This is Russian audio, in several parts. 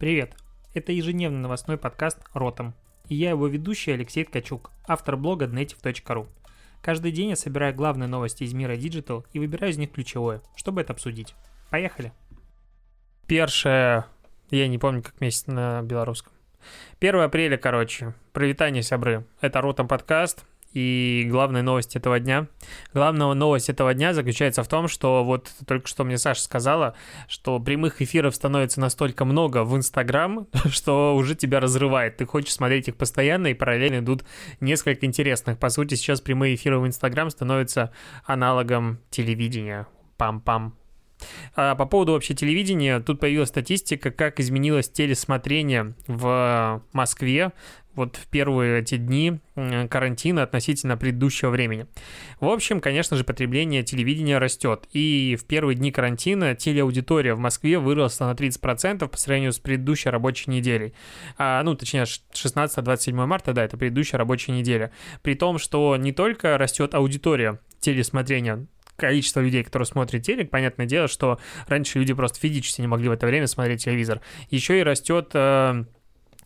Привет! Это ежедневный новостной подкаст «Ротом». И я его ведущий Алексей Ткачук, автор блога Dnetiv.ru. Каждый день я собираю главные новости из мира Digital и выбираю из них ключевое, чтобы это обсудить. Поехали! Первое, я не помню, как месяц на белорусском. 1 апреля, короче. Провитание, сябры. Это Ротом подкаст. И главная новость этого дня. Главная новость этого дня заключается в том, что вот только что мне Саша сказала, что прямых эфиров становится настолько много в Инстаграм, что уже тебя разрывает. Ты хочешь смотреть их постоянно, и параллельно идут несколько интересных. По сути, сейчас прямые эфиры в Инстаграм становятся аналогом телевидения. Пам-пам. А по поводу вообще телевидения, тут появилась статистика, как изменилось телесмотрение в Москве вот в первые эти дни карантина относительно предыдущего времени. В общем, конечно же, потребление телевидения растет. И в первые дни карантина телеаудитория в Москве выросла на 30% по сравнению с предыдущей рабочей неделей. А, ну, точнее, 16-27 марта, да, это предыдущая рабочая неделя. При том, что не только растет аудитория телесмотрения, количество людей, которые смотрят телек, понятное дело, что раньше люди просто физически не могли в это время смотреть телевизор. Еще и растет э,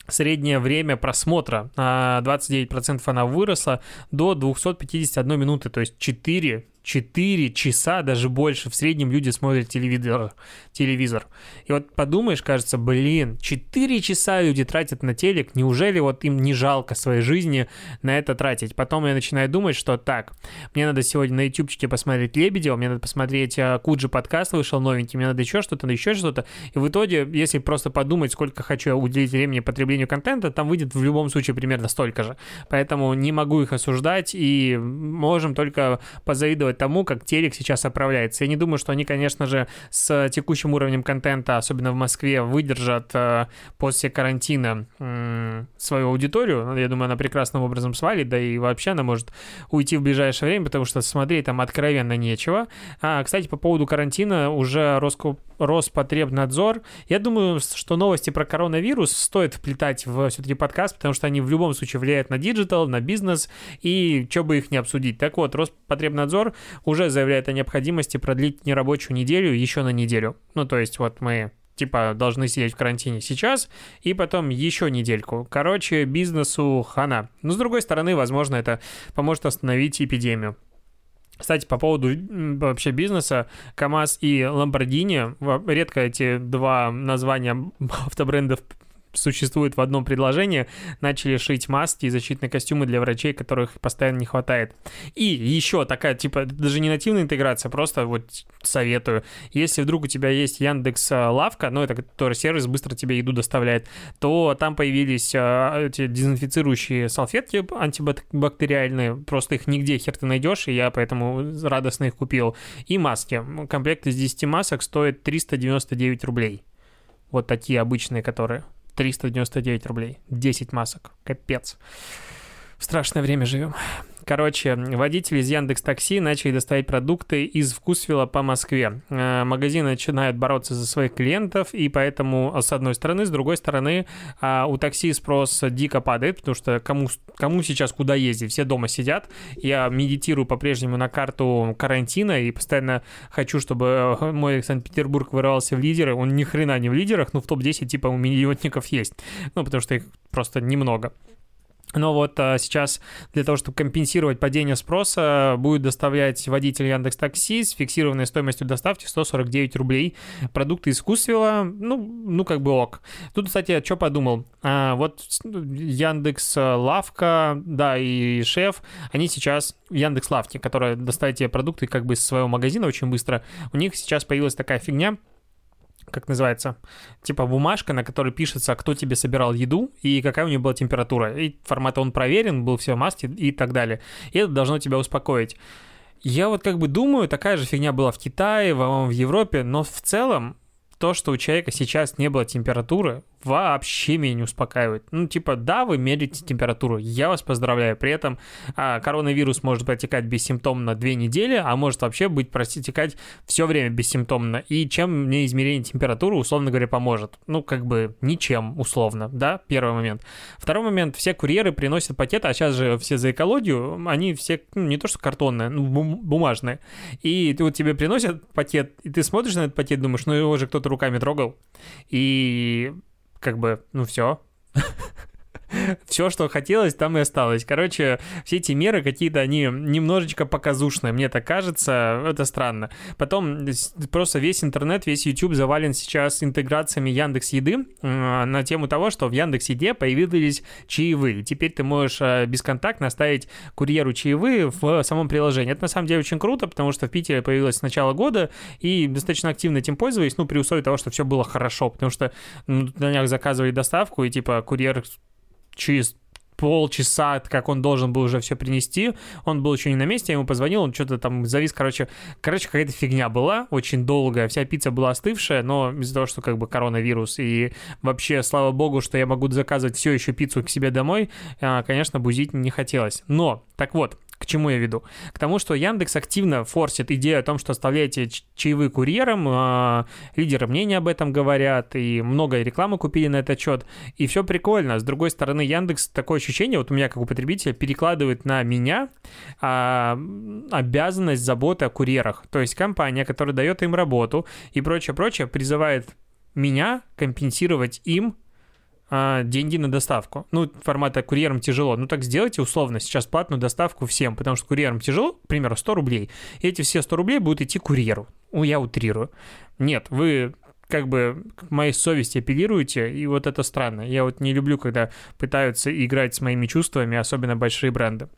среднее время просмотра на 29% она выросла до 251 минуты, то есть 4 4 часа, даже больше, в среднем люди смотрят телевизор. телевизор. И вот подумаешь, кажется, блин, 4 часа люди тратят на телек, неужели вот им не жалко своей жизни на это тратить? Потом я начинаю думать, что так, мне надо сегодня на ютубчике посмотреть Лебедева, мне надо посмотреть а, Куджи подкаст вышел новенький, мне надо еще что-то, еще что-то. И в итоге, если просто подумать, сколько хочу уделить времени потреблению контента, там выйдет в любом случае примерно столько же. Поэтому не могу их осуждать и можем только позавидовать тому, как телек сейчас оправляется. Я не думаю, что они, конечно же, с текущим уровнем контента, особенно в Москве, выдержат э, после карантина свою аудиторию. Я думаю, она прекрасным образом свалит, да и вообще она может уйти в ближайшее время, потому что смотреть там откровенно нечего. А, кстати, по поводу карантина уже Роскоп Роспотребнадзор. Я думаю, что новости про коронавирус стоит вплетать в все-таки подкаст, потому что они в любом случае влияют на digital, на бизнес, и что бы их не обсудить. Так вот, Роспотребнадзор уже заявляет о необходимости продлить нерабочую неделю еще на неделю. Ну, то есть вот мы типа должны сидеть в карантине сейчас и потом еще недельку. Короче, бизнесу хана. Но с другой стороны, возможно, это поможет остановить эпидемию. Кстати, по поводу вообще бизнеса, КАМАЗ и Lamborghini, редко эти два названия автобрендов существует в одном предложении, начали шить маски и защитные костюмы для врачей, которых постоянно не хватает. И еще такая, типа, даже не нативная интеграция, просто вот советую. Если вдруг у тебя есть Яндекс э, Лавка, ну, это который сервис быстро тебе еду доставляет, то там появились э, эти дезинфицирующие салфетки антибактериальные, просто их нигде хер ты найдешь, и я поэтому радостно их купил. И маски. Комплект из 10 масок стоит 399 рублей. Вот такие обычные, которые. 399 рублей. 10 масок. Капец. В страшное время живем. Короче, водители из Яндекс Такси начали доставать продукты из Вкусвилла по Москве. Э, магазины начинают бороться за своих клиентов, и поэтому, с одной стороны, с другой стороны, а, у такси спрос дико падает, потому что кому, кому сейчас куда ездить? Все дома сидят. Я медитирую по-прежнему на карту карантина и постоянно хочу, чтобы э, мой Санкт-Петербург вырывался в лидеры. Он ни хрена не в лидерах, но в топ-10 типа у миллионников есть. Ну, потому что их просто немного. Но вот а, сейчас для того, чтобы компенсировать падение спроса, будет доставлять водитель Яндекс Такси с фиксированной стоимостью доставки 149 рублей. Продукты из Вкусвилла, ну, ну как бы ок. Тут, кстати, я что подумал? А, вот Яндекс Лавка, да, и Шеф, они сейчас Яндекс Лавке, которая доставит тебе продукты как бы из своего магазина очень быстро, у них сейчас появилась такая фигня, как называется, типа бумажка, на которой пишется, кто тебе собирал еду и какая у нее была температура. И формат он проверен, был все в маске и так далее. И это должно тебя успокоить. Я вот как бы думаю, такая же фигня была в Китае, в, в Европе, но в целом то, что у человека сейчас не было температуры, вообще меня не успокаивает. Ну, типа, да, вы мерите температуру, я вас поздравляю. При этом а, коронавирус может протекать бессимптомно две недели, а может вообще быть протекать все время бессимптомно. И чем мне измерение температуры, условно говоря, поможет? Ну, как бы ничем, условно, да, первый момент. Второй момент, все курьеры приносят пакеты, а сейчас же все за экологию, они все, ну, не то что картонные, ну, бумажные. И вот тебе приносят пакет, и ты смотришь на этот пакет, думаешь, ну его же кто-то руками трогал. И как бы, ну все. все, что хотелось, там и осталось. Короче, все эти меры какие-то, они немножечко показушные, мне так кажется, это странно. Потом просто весь интернет, весь YouTube завален сейчас интеграциями Яндекс Еды на тему того, что в Яндекс Еде появились чаевые. Теперь ты можешь э, бесконтактно оставить курьеру чаевые в самом приложении. Это на самом деле очень круто, потому что в Питере появилось с начала года, и достаточно активно этим пользовались, ну, при условии того, что все было хорошо, потому что ну, на днях заказывали доставку, и типа курьер через полчаса, как он должен был уже все принести. Он был еще не на месте, я ему позвонил, он что-то там завис, короче, короче, какая-то фигня была, очень долгая, вся пицца была остывшая, но из-за того, что как бы коронавирус и вообще, слава богу, что я могу заказывать все еще пиццу к себе домой, а, конечно, бузить не хотелось. Но, так вот, к чему я веду? К тому, что Яндекс активно форсит идею о том, что оставляете чаевые курьерам, э, лидеры мнения об этом говорят, и много рекламы купили на этот счет, и все прикольно. С другой стороны, Яндекс такое ощущение, вот у меня как у потребителя, перекладывает на меня э, обязанность заботы о курьерах. То есть компания, которая дает им работу и прочее-прочее, призывает меня компенсировать им а, деньги на доставку. Ну, формата курьерам тяжело. Ну, так сделайте условно сейчас платную доставку всем, потому что курьерам тяжело, к примеру, 100 рублей. И эти все 100 рублей будут идти курьеру. Ну, я утрирую. Нет, вы как бы к моей совести апеллируете, и вот это странно. Я вот не люблю, когда пытаются играть с моими чувствами, особенно большие бренды.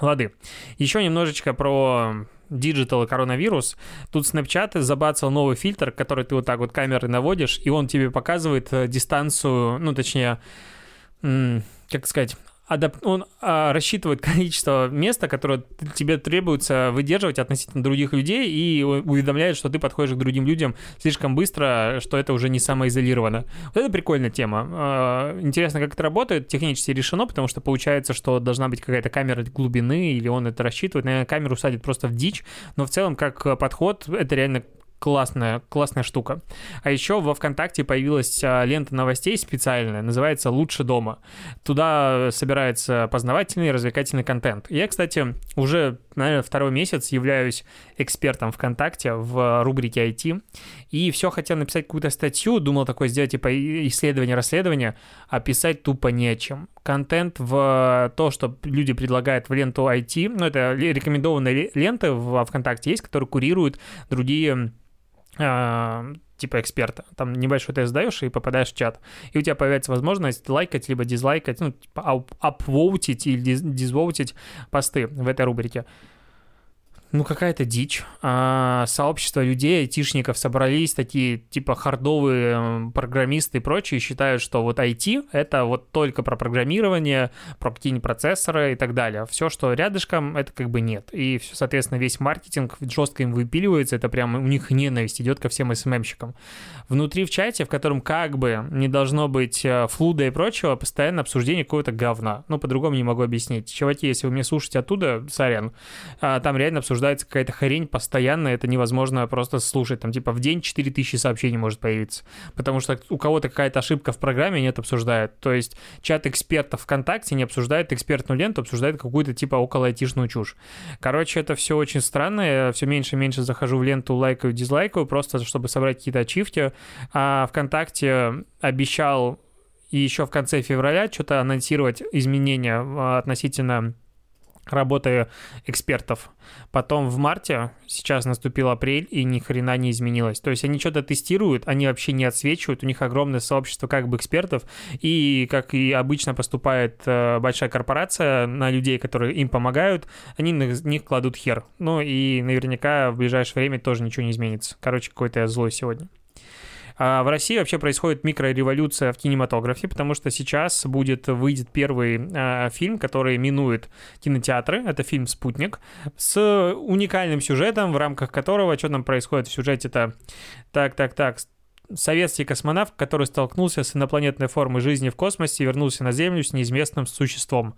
Лады. Еще немножечко про Digital и коронавирус, тут Snapchat забацал новый фильтр, который ты вот так вот камерой наводишь, и он тебе показывает э, дистанцию, ну, точнее, как сказать, адап... он а, рассчитывает количество места, которое тебе требуется выдерживать относительно других людей и уведомляет, что ты подходишь к другим людям слишком быстро, что это уже не самоизолировано. Вот это прикольная тема. А, интересно, как это работает. Технически решено, потому что получается, что должна быть какая-то камера глубины, или он это рассчитывает. Наверное, камеру садит просто в дичь, но в целом, как подход, это реально классная, классная штука. А еще во ВКонтакте появилась а, лента новостей специальная, называется «Лучше дома». Туда собирается познавательный и развлекательный контент. Я, кстати, уже, наверное, второй месяц являюсь экспертом ВКонтакте в рубрике IT, и все хотел написать какую-то статью, думал такое сделать, типа, исследование-расследование, а писать тупо не о чем. Контент в то, что люди предлагают в ленту IT, ну, это рекомендованные ленты в ВКонтакте есть, которые курируют другие типа эксперта. Там небольшой тест даешь и попадаешь в чат. И у тебя появляется возможность лайкать либо дизлайкать, ну, типа апвоутить или дизвоутить посты в этой рубрике ну, какая-то дичь. А, сообщество людей, айтишников собрались, такие, типа, хардовые программисты и прочие, считают, что вот IT — это вот только про программирование, про какие-нибудь процессоры и так далее. Все, что рядышком, это как бы нет. И, соответственно, весь маркетинг жестко им выпиливается, это прям у них ненависть идет ко всем СММщикам. Внутри в чате, в котором как бы не должно быть э, флуда и прочего, постоянно обсуждение какого-то говна. Ну, по-другому не могу объяснить. Чуваки, если вы меня слушаете оттуда, сорян, а, там реально обсуждение обсуждается какая-то хрень постоянно, это невозможно просто слушать. Там типа в день 4000 сообщений может появиться, потому что у кого-то какая-то ошибка в программе, нет обсуждает. То есть чат экспертов ВКонтакте не обсуждает экспертную ленту, обсуждает какую-то типа около айтишную чушь. Короче, это все очень странно, я все меньше и меньше захожу в ленту, лайкаю, дизлайкаю, просто чтобы собрать какие-то ачивки. А ВКонтакте обещал и еще в конце февраля что-то анонсировать изменения а, относительно работы экспертов. Потом в марте, сейчас наступил апрель, и ни хрена не изменилось. То есть они что-то тестируют, они вообще не отсвечивают, у них огромное сообщество как бы экспертов, и как и обычно поступает э, большая корпорация на людей, которые им помогают, они на них кладут хер. Ну и наверняка в ближайшее время тоже ничего не изменится. Короче, какой-то я злой сегодня. А в России вообще происходит микрореволюция в кинематографе, потому что сейчас будет, выйдет первый а, фильм, который минует кинотеатры. Это фильм «Спутник» с уникальным сюжетом, в рамках которого, что там происходит в сюжете-то? Так, так, так, советский космонавт, который столкнулся с инопланетной формой жизни в космосе, вернулся на Землю с неизвестным существом.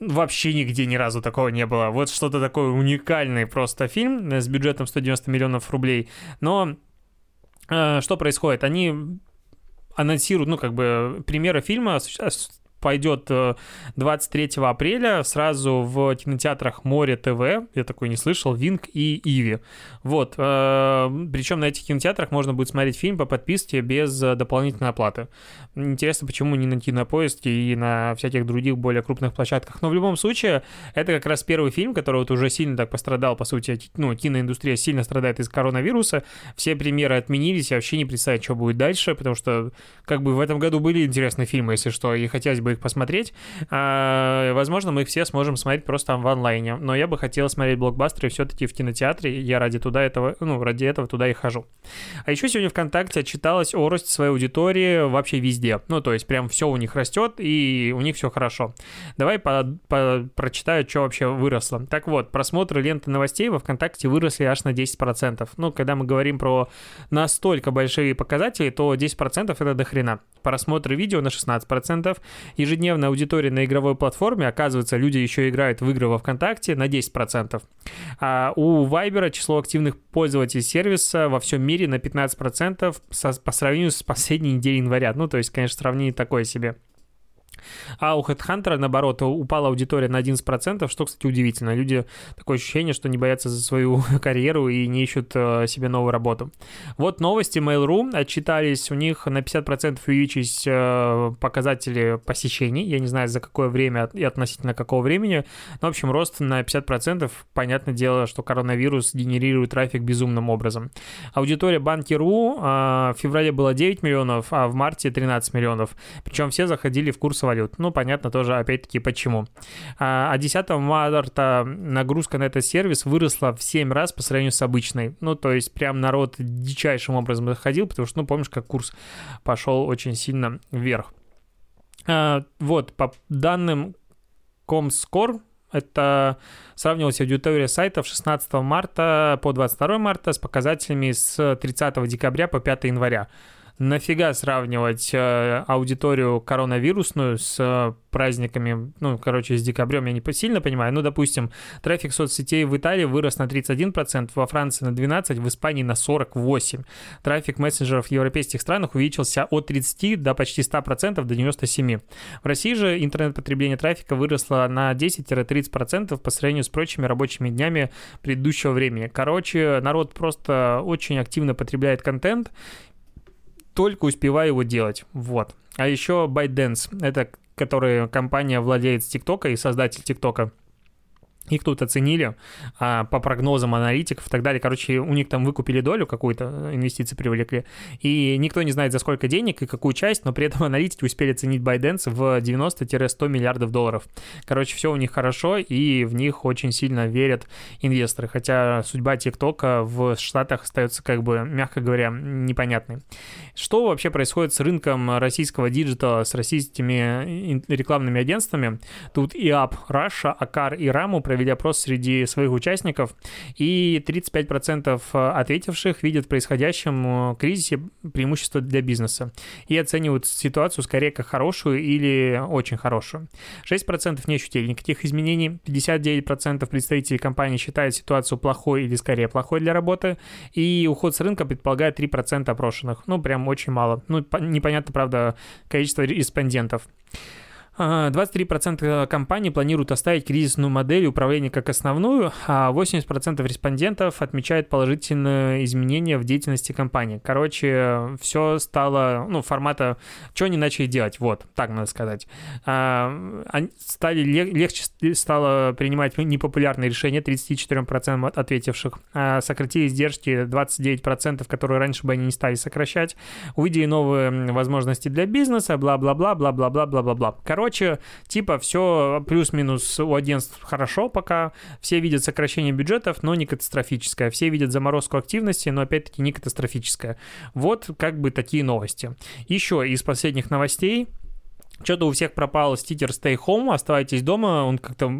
Вообще нигде ни разу такого не было. Вот что-то такое уникальный просто фильм с бюджетом 190 миллионов рублей. Но Э, что происходит? Они анонсируют, ну, как бы, примеры фильма пойдет 23 э, апреля сразу в кинотеатрах Море ТВ, я такой не слышал, Винг и Иви. Вот, э, причем на этих кинотеатрах можно будет смотреть фильм по подписке без э, дополнительной оплаты. Интересно, почему не на Кинопоиске и на всяких других более крупных площадках. Но в любом случае, это как раз первый фильм, который вот уже сильно так пострадал, по сути, ну, киноиндустрия сильно страдает из коронавируса. Все премьеры отменились, я вообще не представляю, что будет дальше, потому что как бы в этом году были интересные фильмы, если что, и хотелось бы бы их посмотреть. А, возможно, мы их все сможем смотреть просто в онлайне. Но я бы хотел смотреть блокбастеры все-таки в кинотеатре. Я ради туда этого, ну, ради этого туда и хожу. А еще сегодня ВКонтакте отчиталась о росте своей аудитории вообще везде. Ну, то есть прям все у них растет, и у них все хорошо. Давай по, по, прочитаю, что вообще выросло. Так вот, просмотры ленты новостей во ВКонтакте выросли аж на 10%. Ну, когда мы говорим про настолько большие показатели, то 10% это дохрена. Просмотры видео на 16%, ежедневная аудитория на игровой платформе, оказывается, люди еще играют в игры во ВКонтакте на 10%. А у Viber число активных пользователей сервиса во всем мире на 15% по сравнению с последней неделей января. Ну, то есть, конечно, сравнение такое себе. А у HeadHunter, наоборот, упала аудитория на 11%, что, кстати, удивительно. Люди такое ощущение, что не боятся за свою карьеру и не ищут э, себе новую работу. Вот новости Mail.ru отчитались, у них на 50% увеличились э, показатели посещений. Я не знаю, за какое время и относительно какого времени. Но, в общем, рост на 50%. Понятное дело, что коронавирус генерирует трафик безумным образом. Аудитория Банки.ру э, в феврале было 9 миллионов, а в марте 13 миллионов. Причем все заходили в курс валют. Ну, понятно тоже, опять-таки, почему. А 10 а марта нагрузка на этот сервис выросла в 7 раз по сравнению с обычной. Ну, то есть прям народ дичайшим образом заходил, потому что, ну, помнишь, как курс пошел очень сильно вверх. А, вот, по данным Comscore, это сравнивалась аудитория сайтов 16 марта по 22 марта с показателями с 30 декабря по 5 января нафига сравнивать э, аудиторию коронавирусную с э, праздниками, ну, короче, с декабрем, я не сильно понимаю, ну, допустим, трафик соцсетей в Италии вырос на 31%, во Франции на 12%, в Испании на 48%. Трафик мессенджеров в европейских странах увеличился от 30 до почти 100% до 97%. В России же интернет-потребление трафика выросло на 10-30% по сравнению с прочими рабочими днями предыдущего времени. Короче, народ просто очень активно потребляет контент, только успеваю его делать. Вот. А еще ByteDance, это которая компания владеет ТикТока и создатель ТикТока их тут оценили а, по прогнозам аналитиков и так далее. Короче, у них там выкупили долю какую-то, инвестиции привлекли. И никто не знает, за сколько денег и какую часть, но при этом аналитики успели оценить ByteDance в 90-100 миллиардов долларов. Короче, все у них хорошо, и в них очень сильно верят инвесторы. Хотя судьба ТикТока в Штатах остается, как бы, мягко говоря, непонятной. Что вообще происходит с рынком российского digital а, с российскими рекламными агентствами? Тут и App Russia, Акар и Раму провели опрос среди своих участников, и 35% ответивших видят в происходящем э, кризисе преимущество для бизнеса и оценивают ситуацию скорее как хорошую или очень хорошую. 6% не ощутили никаких изменений, 59% представителей компании считают ситуацию плохой или скорее плохой для работы, и уход с рынка предполагает 3% опрошенных. Ну, прям очень мало. Ну, непонятно, правда, количество респондентов. 23% компаний планируют оставить кризисную модель управления как основную, а 80% респондентов отмечают положительные изменения в деятельности компании. Короче, все стало, ну, формата, что они начали делать, вот, так надо сказать. А, стали легче стало принимать непопулярные решения 34% ответивших, а сократили издержки 29%, которые раньше бы они не стали сокращать, увидели новые возможности для бизнеса, бла-бла-бла, бла-бла-бла-бла-бла-бла. Короче, Короче, типа все плюс-минус у агентств хорошо пока. Все видят сокращение бюджетов, но не катастрофическое. Все видят заморозку активности, но опять-таки не катастрофическое. Вот как бы такие новости. Еще из последних новостей что-то у всех пропал стикер Stay Home, оставайтесь дома, он как-то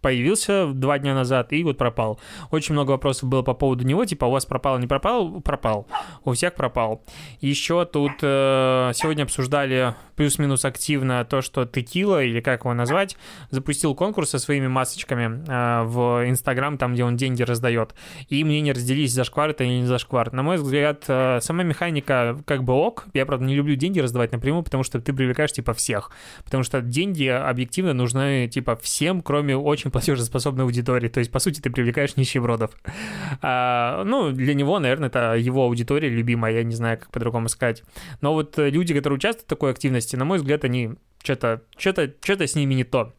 появился два дня назад и вот пропал. Очень много вопросов было по поводу него, типа, у вас пропал, не пропал? Пропал. У всех пропал. Еще тут э, сегодня обсуждали плюс-минус активно то, что Текила, или как его назвать, запустил конкурс со своими масочками э, в Инстаграм, там, где он деньги раздает. И мнения разделились, зашквар это или не зашквар. На мой взгляд, э, сама механика как бы ок. Я, правда, не люблю деньги раздавать напрямую, потому что ты привлекаешь, типа, всех. Потому что деньги объективно нужны, типа, всем, кроме очень платежеспособной аудитории. То есть, по сути, ты привлекаешь нищебродов. А, ну, для него, наверное, это его аудитория любимая, я не знаю, как по-другому сказать. Но вот люди, которые участвуют в такой активности, на мой взгляд, они что-то что-то что-то с ними не то.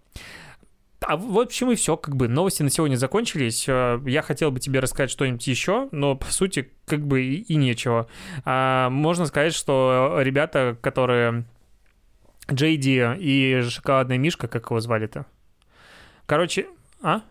А в общем и все, как бы новости на сегодня закончились. Э, я хотел бы тебе рассказать что-нибудь еще, но по сути как бы и, и нечего. А, можно сказать, что ребята, которые Джейди и шоколадная мишка, как его звали-то? Короче, а?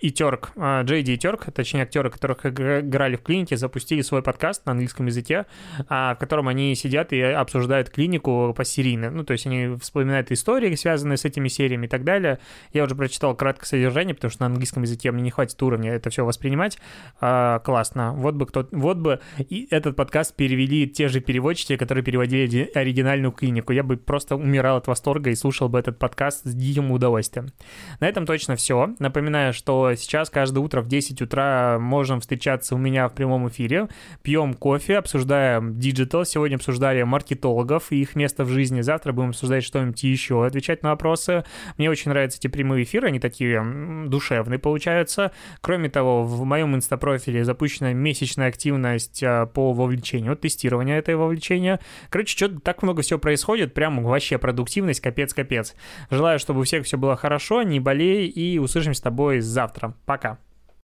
И Терк, а, Джейди и Терк, точнее актеры, которых играли в клинике, запустили свой подкаст на английском языке, а, в котором они сидят и обсуждают клинику посерийно. Ну, то есть они вспоминают истории, связанные с этими сериями и так далее. Я уже прочитал краткое содержание, потому что на английском языке мне не хватит уровня это все воспринимать. А, классно. Вот бы кто, вот бы и этот подкаст перевели те же переводчики, которые переводили оригинальную клинику. Я бы просто умирал от восторга и слушал бы этот подкаст с диким удовольствием. На этом точно все. Напоминаю, что сейчас каждое утро в 10 утра можем встречаться у меня в прямом эфире, пьем кофе, обсуждаем digital, сегодня обсуждали маркетологов и их место в жизни, завтра будем обсуждать что-нибудь еще, отвечать на вопросы. Мне очень нравятся эти прямые эфиры, они такие душевные получаются. Кроме того, в моем инстапрофиле запущена месячная активность а, по вовлечению, тестирование этого вовлечения. Короче, что-то так много всего происходит, прям вообще продуктивность капец-капец. Желаю, чтобы у всех все было хорошо, не болей, и услышимся с тобой завтра завтра. Пока.